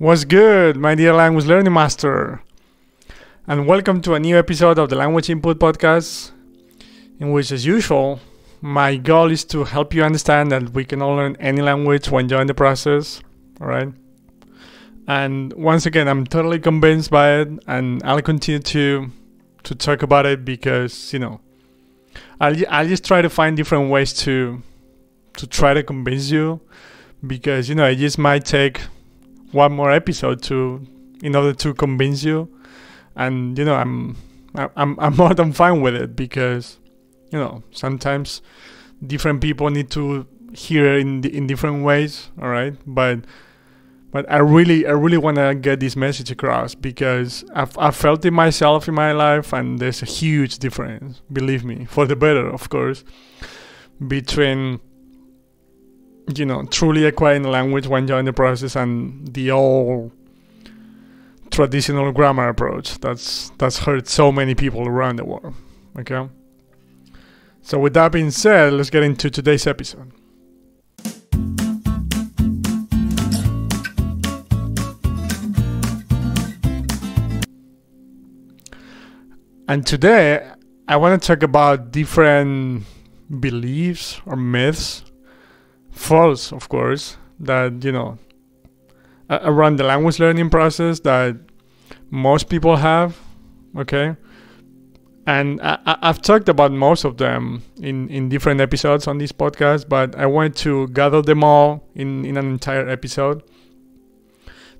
What's good, my dear language learning master? And welcome to a new episode of the Language Input Podcast, in which, as usual, my goal is to help you understand that we can all learn any language when you're in the process. All right. And once again, I'm totally convinced by it, and I'll continue to to talk about it because you know, I'll I'll just try to find different ways to to try to convince you, because you know it just might take one more episode to in order to convince you. And you know i'm i'm i'm more than fine with it because you know sometimes different people need to hear in in different ways all right? But but i really i really want to get this message across because I've, I've felt it myself in my life and there's a huge difference believe me for the better of course between you know, truly acquiring a language when you're in the process and the old traditional grammar approach that's that's hurt so many people around the world. Okay. So with that being said, let's get into today's episode. And today I want to talk about different beliefs or myths false, of course, that, you know, around the language learning process that most people have, okay? And I, have talked about most of them in, in different episodes on this podcast, but I want to gather them all in, in an entire episode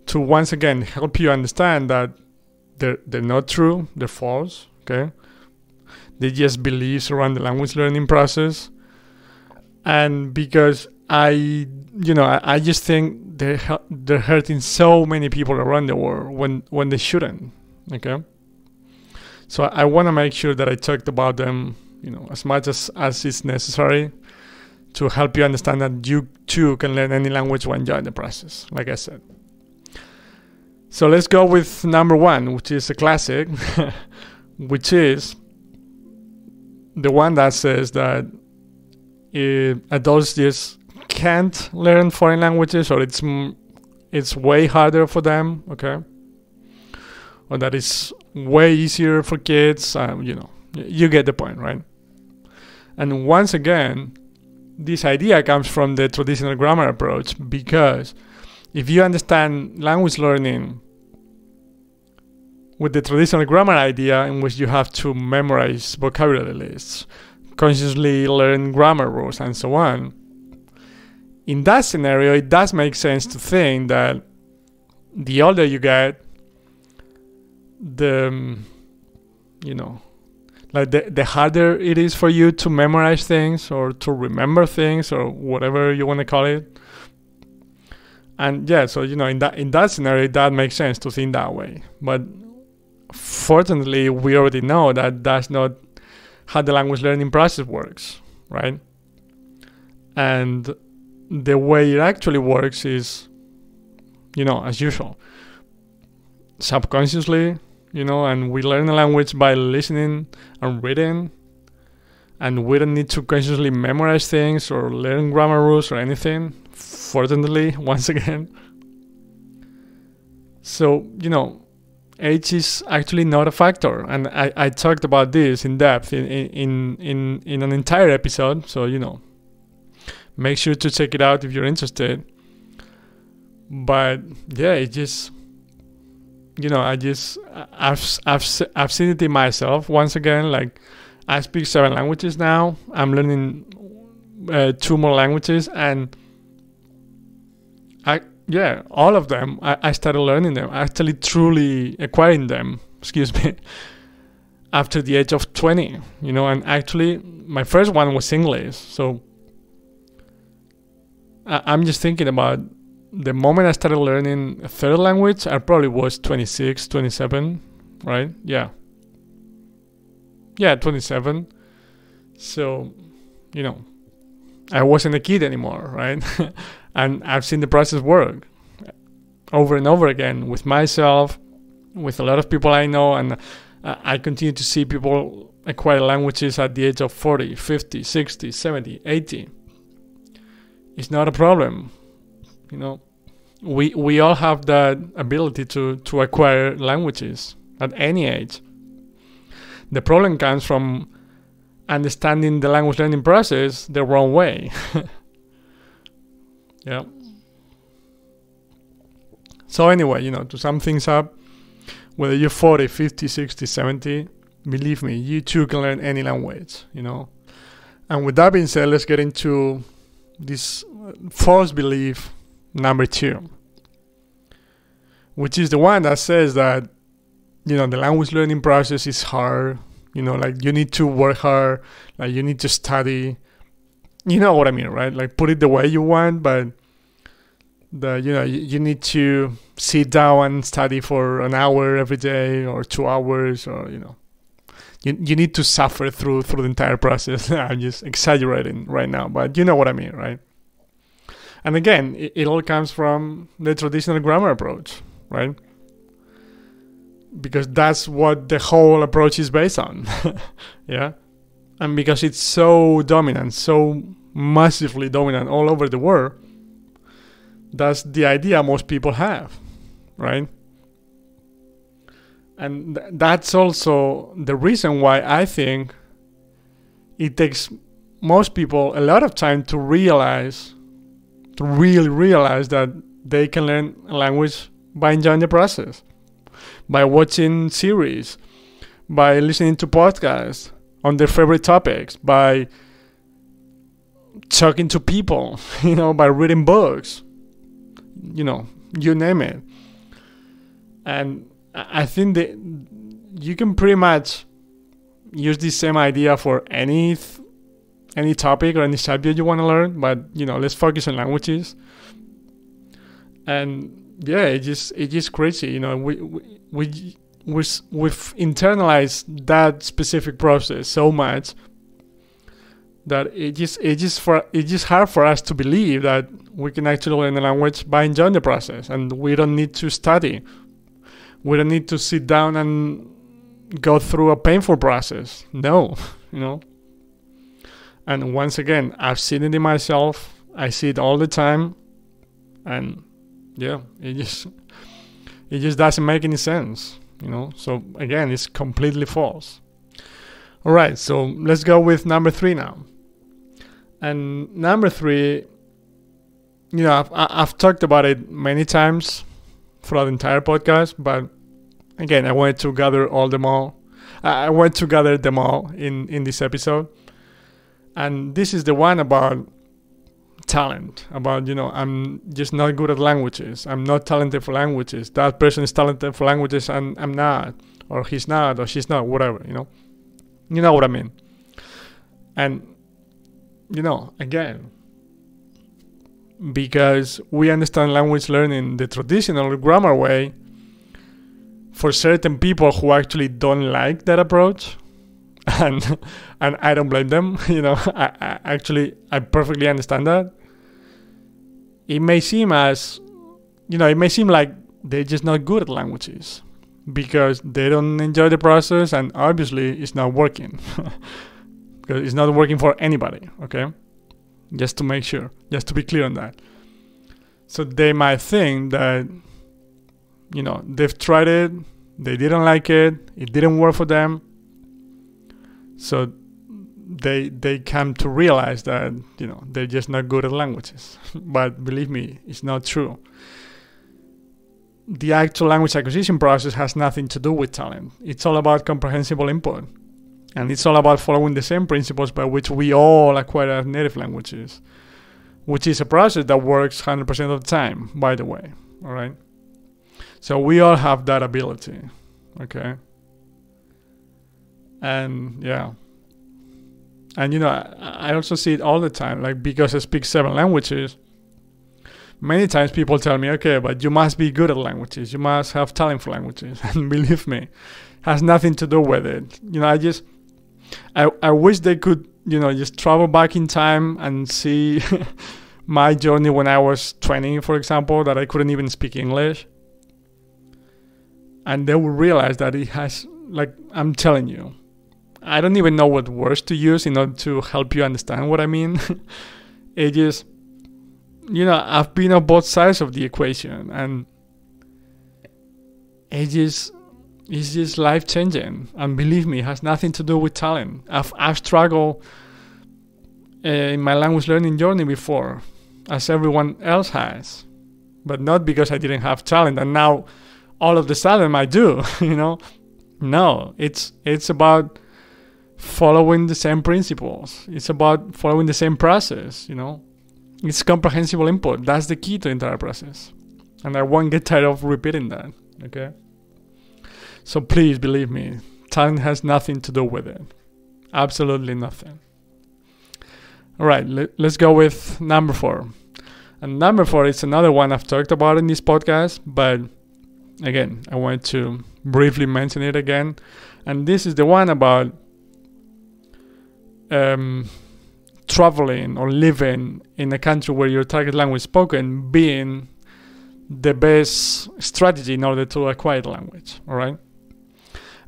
to once again help you understand that they're, they're not true, they're false, okay? They just beliefs around the language learning process. And because I, you know, I, I just think they're they're hurting so many people around the world when when they shouldn't. Okay. So I, I want to make sure that I talked about them, you know, as much as as is necessary to help you understand that you too can learn any language when you're in the process. Like I said. So let's go with number one, which is a classic, which is the one that says that uh, adults just can't learn foreign languages or it's it's way harder for them okay? Or that is way easier for kids um, you know you get the point right? And once again this idea comes from the traditional grammar approach because if you understand language learning with the traditional grammar idea in which you have to memorize vocabulary lists consciously learn grammar rules and so on in that scenario, it does make sense to think that the older you get, the um, you know, like the the harder it is for you to memorize things or to remember things or whatever you want to call it. And yeah, so you know, in that in that scenario, that makes sense to think that way. But fortunately, we already know that that's not how the language learning process works, right? And the way it actually works is, you know, as usual, subconsciously, you know, and we learn a language by listening and reading. And we don't need to consciously memorize things or learn grammar rules or anything, fortunately, once again. So, you know, age is actually not a factor. And I, I talked about this in depth in, in, in, in an entire episode. So, you know, make sure to check it out if you're interested. But yeah, it just you know, I just I've I've I've seen it in myself once again. Like I speak seven languages now. I'm learning uh, two more languages, and I yeah, all of them. I, I started learning them. Actually, truly acquiring them. Excuse me. After the age of 20, you know, and actually, my first one was English. So I'm just thinking about the moment I started learning a third language, I probably was 26, 27, right? Yeah. Yeah, 27. So, you know, I wasn't a kid anymore, right? and I've seen the process work over and over again with myself, with a lot of people I know, and I continue to see people acquire languages at the age of 40, 50, 60, 70, 80 it's not a problem. You know, we we all have that ability to to acquire languages at any age. The problem comes from understanding the language learning process the wrong way. yeah. So anyway, you know, to sum things up, whether you're 40, 50, 60, 70, believe me, you too can learn any language, you know. And with that being said, let's get into this uh, false belief number two, which is the one that says that, you know, the language learning process is hard, you know, like you need to work hard, like you need to study. You know what I mean, right? Like put it the way you want, but the you know you, you need to sit down and study for an hour every day or two hours or you know you, you need to suffer through through the entire process. I'm just exaggerating right now but you know what i mean right? And again it, it all comes from the traditional grammar approach right? Because that's what the whole approach is based on yeah? And because it's so dominant so massively dominant all over the world that's the idea most people have, right? And th- that's also the reason why I think it takes most people a lot of time to realize, to really realize that they can learn a language by enjoying the process, by watching series, by listening to podcasts on their favorite topics, by talking to people, you know, by reading books you know, you name it. And I think that you can pretty much use the same idea for any th- any topic or any subject you want to learn. But you know, let's focus on languages. And yeah, it just it's just crazy. You know, we we we we've, we've internalized that specific process so much that it just it just for it's just hard for us to believe that we can actually learn the language by enjoying the process and we don't need to study we don't need to sit down and go through a painful process? No you know? And once again i've seen it in myself. I see it all the time. And yeah it just it just doesn't make any sense you know? So again it's completely false. All right so let's go with number three now. And number three, you know, I've, I've talked about it many times throughout the entire podcast, but again, I wanted to gather all them all. I want to gather them all in, in this episode. And this is the one about talent, about, you know, I'm just not good at languages. I'm not talented for languages. That person is talented for languages and I'm not. Or he's not, or she's not, whatever, you know. You know what I mean. And you know, again, because we understand language learning the traditional grammar way, for certain people who actually don't like that approach, and and I don't blame them. You know, I, I actually I perfectly understand that. It may seem as, you know, it may seem like they're just not good at languages because they don't enjoy the process, and obviously it's not working. because it's not working for anybody, okay? Just to make sure, just to be clear on that. So they might think that, you know, they've tried it, they didn't like it, it didn't work for them. So they they come to realize that you know they're just not good at languages. but believe me, it's not true. The actual language acquisition process has nothing to do with talent. It's all about comprehensible input. And it's all about following the same principles by which we all acquire our native languages, which is a process that works 100% of the time, by the way. All right. So we all have that ability. Okay. And yeah. And you know, I, I also see it all the time. Like, because I speak seven languages, many times people tell me, okay, but you must be good at languages. You must have talent for languages. And believe me, has nothing to do with it. You know, I just I, I wish they could, you know, just travel back in time and see my journey when I was 20, for example, that I couldn't even speak English. And they will realize that it has, like, I'm telling you, I don't even know what words to use in order to help you understand what I mean. it is, you know, I've been on both sides of the equation, and it is it's just life changing. And believe me, it has nothing to do with talent. I've I've struggled uh, in my language learning journey before, as everyone else has, but not because I didn't have talent, and now all of the sudden I do. You know, no, it's it's about following the same principles. It's about following the same process. You know, it's comprehensible input. That's the key to entire process, and I won't get tired of repeating that. Okay. So please believe me, talent has nothing to do with it. Absolutely nothing. All right, let, us go with number four. And number four is another one I've talked about in this podcast, but again, I want to briefly mention it again. And this is the one about um, traveling or living in a country where your target language is spoken being the best strategy in order to acquire the language. All right.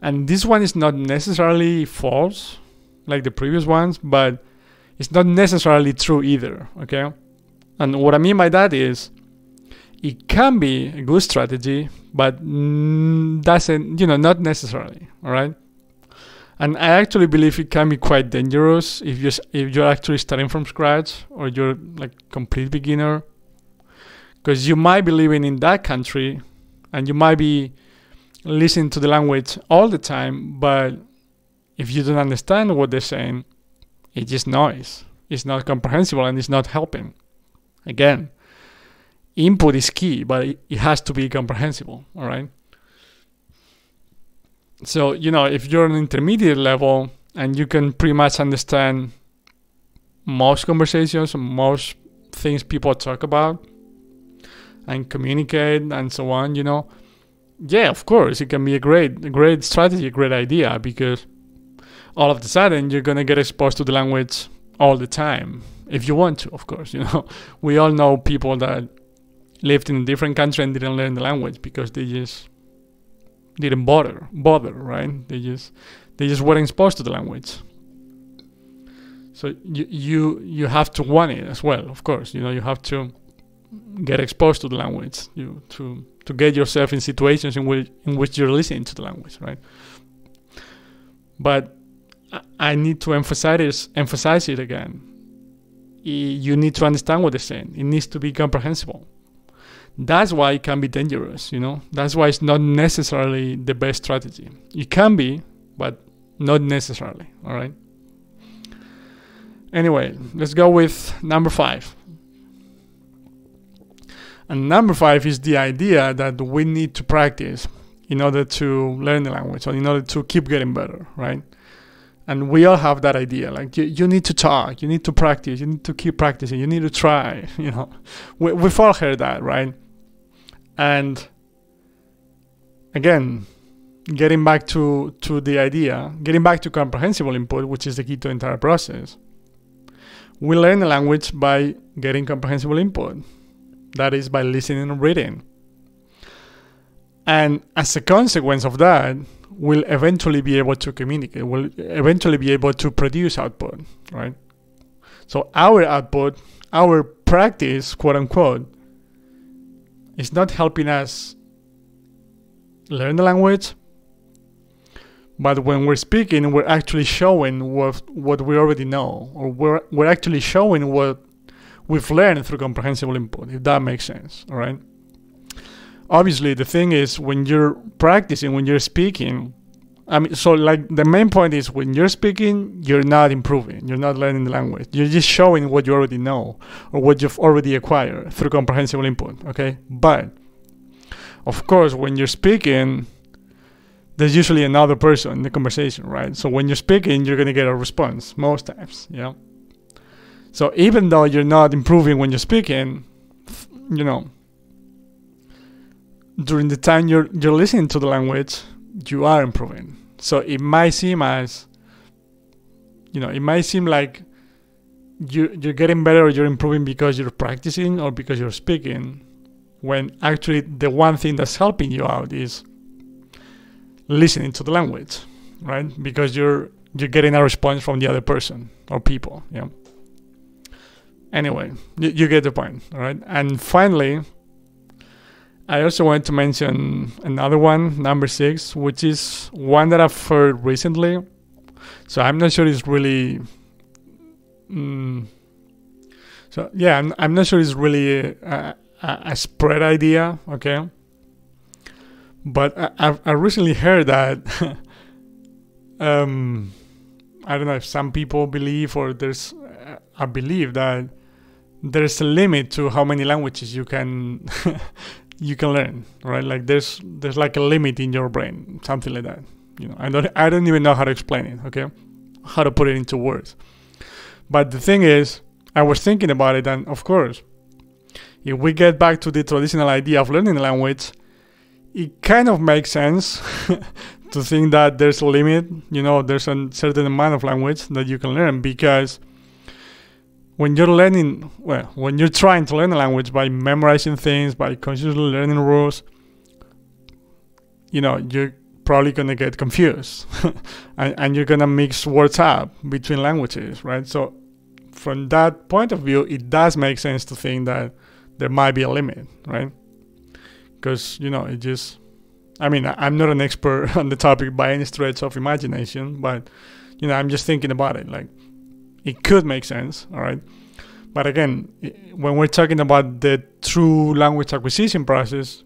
And this one is not necessarily false like the previous ones, but it's not necessarily true either. Okay. And what I mean by that is it can be a good strategy, but doesn't, you know, not necessarily. All right. And I actually believe it can be quite dangerous if you if you're actually starting from scratch or you're like complete beginner, because you might be living in that country, and you might be listening to the language all the time, but if you don't understand what they're saying, it's just noise. It's not comprehensible and it's not helping. Again, input is key, but it has to be comprehensible. All right. So, you know, if you're an intermediate level and you can pretty much understand most conversations, most things people talk about and communicate and so on, you know, yeah, of course, it can be a great, a great strategy, a great idea because all of a sudden you're gonna get exposed to the language all the time if you want to, of course. You know, we all know people that lived in a different country and didn't learn the language because they just didn't bother bother right? They just they just weren't exposed to the language. So you you you have to want it as well of course you know? You have to get exposed to the language you to to get yourself in situations in which in which you're listening to the language right? But I need to emphasize emphasize it again. You need to understand what they're saying. It needs to be comprehensible. That's why it can be dangerous you know? That's why it's not necessarily the best strategy. It can be but not necessarily all right? Anyway let's go with number five and number five is the idea that we need to practice in order to learn the language or in order to keep getting better right and we all have that idea like you, you need to talk you need to practice you need to keep practicing you need to try you know we, we've all heard that right and again, getting back to, to the idea, getting back to comprehensible input, which is the key to the entire process. We learn a language by getting comprehensible input. That is by listening and reading. And as a consequence of that, we'll eventually be able to communicate, we'll eventually be able to produce output, right? So our output, our practice, quote unquote, is not helping us learn the language, but when we're speaking, we're actually showing what what we already know, or we're we're actually showing what we've learned through comprehensible input. If that makes sense, right. Obviously, the thing is when you're practicing, when you're speaking, I mean, so like the main point is when you're speaking, you're not improving, you're not learning the language. You're just showing what you already know or what you've already acquired through comprehensible input. Okay, but of course, when you're speaking, there's usually another person in the conversation, right? So when you're speaking, you're gonna get a response most times. Yeah. So even though you're not improving when you're speaking, you know, during the time you're you're listening to the language, you are improving. So it might seem as, you know, it might seem like you you're getting better or you're improving because you're practicing or because you're speaking, when actually the one thing that's helping you out is listening to the language, right? Because you're you're getting a response from the other person or people, yeah. Anyway, you, you get the point, right? And finally, I also want to mention another one, number six, which is one that I've heard recently. So I'm not sure it's really. Mm, so yeah, I'm, I'm not sure it's really a, a, a spread idea, okay? But I, I've I recently heard that. um, I don't know if some people believe or there's a belief that there's a limit to how many languages you can you can learn, right? Like there's there's like a limit in your brain, something like that. You know, I don't I don't even know how to explain it, okay? How to put it into words. But the thing is, I was thinking about it and of course, if we get back to the traditional idea of learning a language, it kind of makes sense to think that there's a limit, you know, there's a certain amount of language that you can learn because when you're learning, well, when you're trying to learn a language by memorizing things, by consciously learning rules, you know, you're probably going to get confused and, and you're going to mix words up between languages, right? So, from that point of view, it does make sense to think that there might be a limit, right? Because, you know, it just, I mean, I'm not an expert on the topic by any stretch of imagination, but, you know, I'm just thinking about it. Like, it could make sense, all right? But again, when we're talking about the true language acquisition process,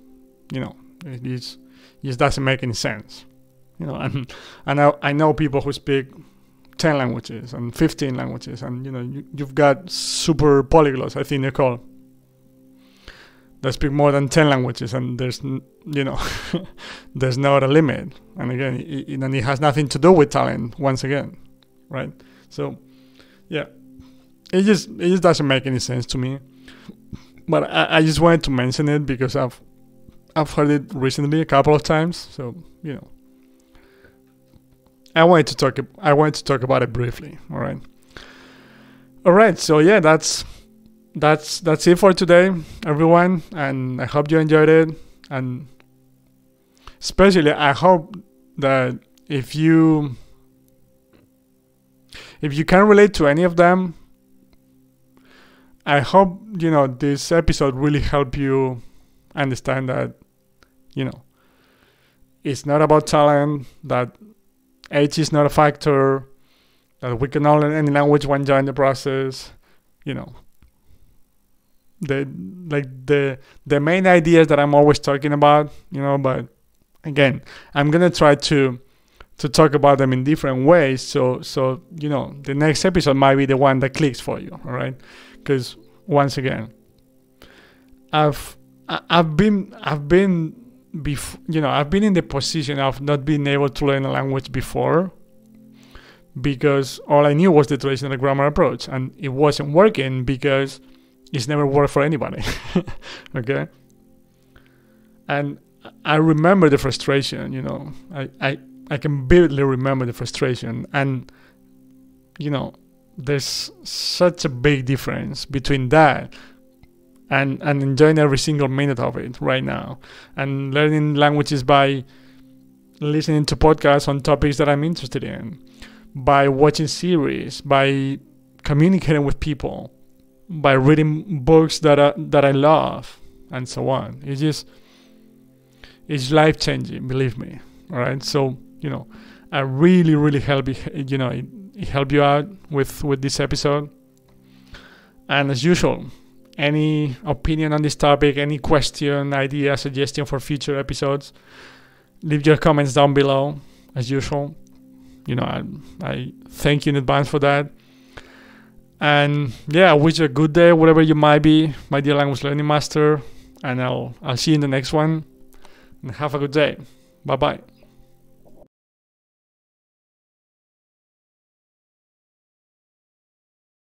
you know, it just, just doesn't make any sense. You know, and, and I, I know people who speak 10 languages and 15 languages, and, you know, you, you've got super polyglots, I think they're called, that speak more than 10 languages, and there's, you know, there's not a limit. And again, it, and it has nothing to do with talent, once again, right? So, yeah, it just it just doesn't make any sense to me. But I, I just wanted to mention it because I've I've heard it recently a couple of times. So you know, I wanted to talk I wanted to talk about it briefly. All right. All right. So yeah, that's that's that's it for today, everyone. And I hope you enjoyed it. And especially, I hope that if you if you can relate to any of them, I hope you know this episode really help you understand that you know it's not about talent, that age is not a factor, that we can all learn any language when join the process, you know. The like the the main ideas that I'm always talking about, you know, but again, I'm gonna try to to talk about them in different ways. So so you know the next episode might be the one that clicks for you. All right, because once again, I've I've been I've been before you know I've been in the position of not being able to learn a language before because all I knew was the traditional grammar approach and it wasn't working because it's never worked for anybody. okay. And I remember the frustration, you know. I, I I can vividly remember the frustration, and you know, there's such a big difference between that and and enjoying every single minute of it right now, and learning languages by listening to podcasts on topics that I'm interested in, by watching series, by communicating with people, by reading books that I, that I love, and so on. It's just it's life changing, believe me. All right, so you know, I really, really help you, you know, it, it help you out with with this episode. And as usual, any opinion on this topic, any question, idea, suggestion for future episodes, leave your comments down below. As usual, you know, I, I thank you in advance for that. And yeah, I wish you a good day, whatever you might be, my dear language learning master. And I'll I'll see you in the next one. And have a good day. Bye bye.